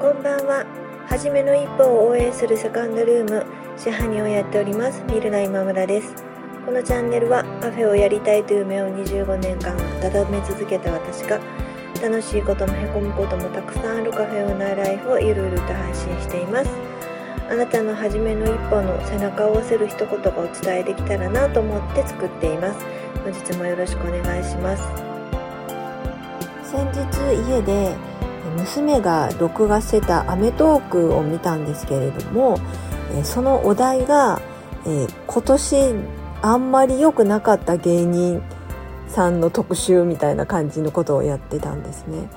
こんばんは。はじめの一歩を応援するセカンドルーム、支配人をやっております、ミルナ今村です。このチャンネルはカフェをやりたいという夢を25年間温め続けた私が、楽しいこともへこむこともたくさんあるカフェオーナーライフをゆるゆると配信しています。あなたの初めの一歩の背中を押せる一言がお伝えできたらなと思って作っています。本日もよろしくお願いします。先日家で娘が録画してた『アメトーーク』を見たんですけれどもそのお題が今年あんまり良くなかった芸人さんの特集みたいな感じのことをやってたんですね。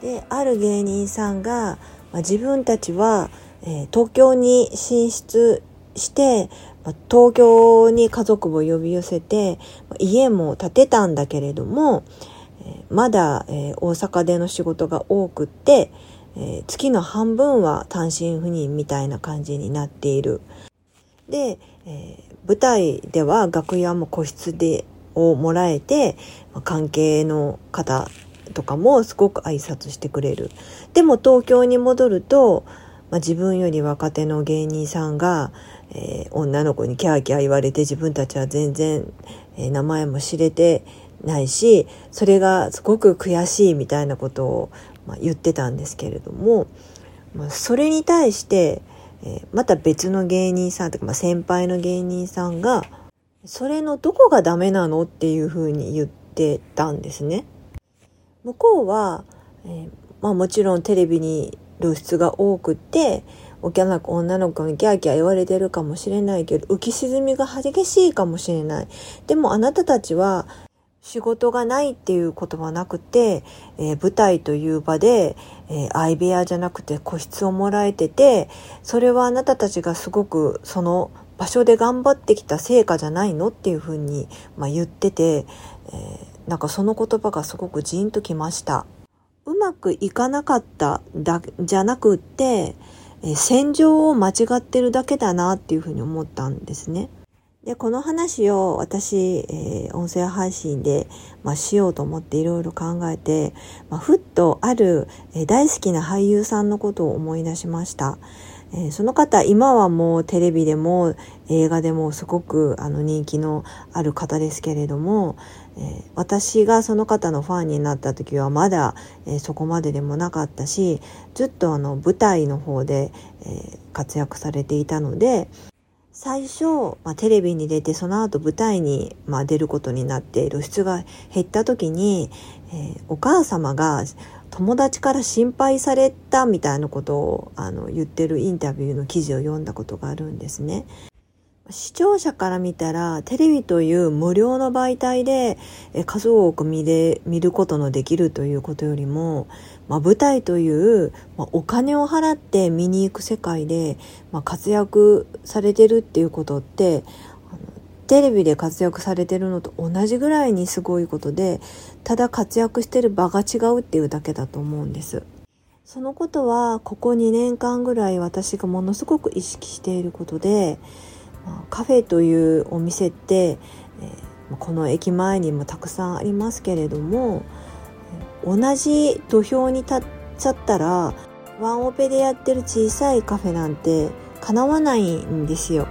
である芸人さんが、まあ、自分たちは、え、東京に進出して、まあ、東京に家族を呼び寄せて、まあ、家も建てたんだけれども、まだ、えー、大阪での仕事が多くって、えー、月の半分は単身赴任みたいな感じになっている。で、えー、舞台では楽屋も個室でをもらえて、関係の方とかもすごく挨拶してくれる。でも東京に戻ると、まあ、自分より若手の芸人さんが、えー、女の子にキャーキャー言われて自分たちは全然、えー、名前も知れてないしそれがすごく悔しいみたいなことを、ま、言ってたんですけれども、ま、それに対して、え、また別の芸人さんとか、まあ、先輩の芸人さんがそれのどこがダメなのっていうふうに言ってたんですね。向こうは、え、まあ、もちろんテレビに露出が多くてお客な女の子にギャーギャー言われてるかもしれないけど浮き沈みが激しいかもしれないでもあなたたちは仕事がないっていうことはなくて、えー、舞台という場で、えー、相部屋じゃなくて個室をもらえてて、それはあなたたちがすごくその場所で頑張ってきた成果じゃないのっていうふうに、まあ、言ってて、えー、なんかその言葉がすごくジーンときました。うまくいかなかっただじゃなくって、え戦場を間違ってるだけだなっていうふうに思ったんですね。で、この話を私、えー、音声配信で、まあ、しようと思っていろいろ考えて、まあ、ふっとある、えー、大好きな俳優さんのことを思い出しました。えー、その方、今はもうテレビでも映画でもすごくあの人気のある方ですけれども、えー、私がその方のファンになった時はまだ、えー、そこまででもなかったし、ずっとあの舞台の方で、え活躍されていたので、最初、まあ、テレビに出てその後舞台に、まあ、出ることになって露出が減った時に、えー、お母様が友達から心配されたみたいなことをあの言ってるインタビューの記事を読んだことがあるんですね。視聴者から見たらテレビという無料の媒体で数多く見れ見ることのできるということよりも、まあ、舞台という、まあ、お金を払って見に行く世界で、まあ、活躍されてるっていうことってテレビで活躍されてるのと同じぐらいにすごいことでただ活躍してる場が違うっていうだけだと思うんです。そのことはここ2年間ぐらい私がものすごく意識していることでカフェというお店って、この駅前にもたくさんありますけれども同じ土俵に立っちゃったらワンオペでやってる小さいカフェなんて叶わないんですよ。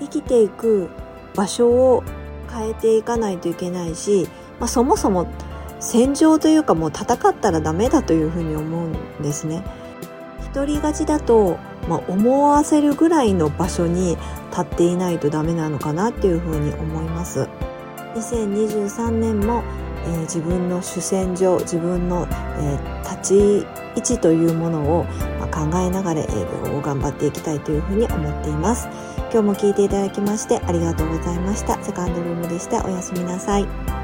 生きていく場所を変えていかないといけないし、まあ、そもそも戦場というかもう戦ったらダメだというふうに思うんですね。一人勝ちだと、まあ、思わせるぐらいの場所に立っていないとダメなのかなっていうふうに思います。2023年も、えー、自分の主戦場自分の、えー、立ち位置というものを、まあ、考えながら営業を頑張っていきたいというふうに思っています。今日も聞いていただきましてありがとうございました。セカンドルームでした。おやすみなさい。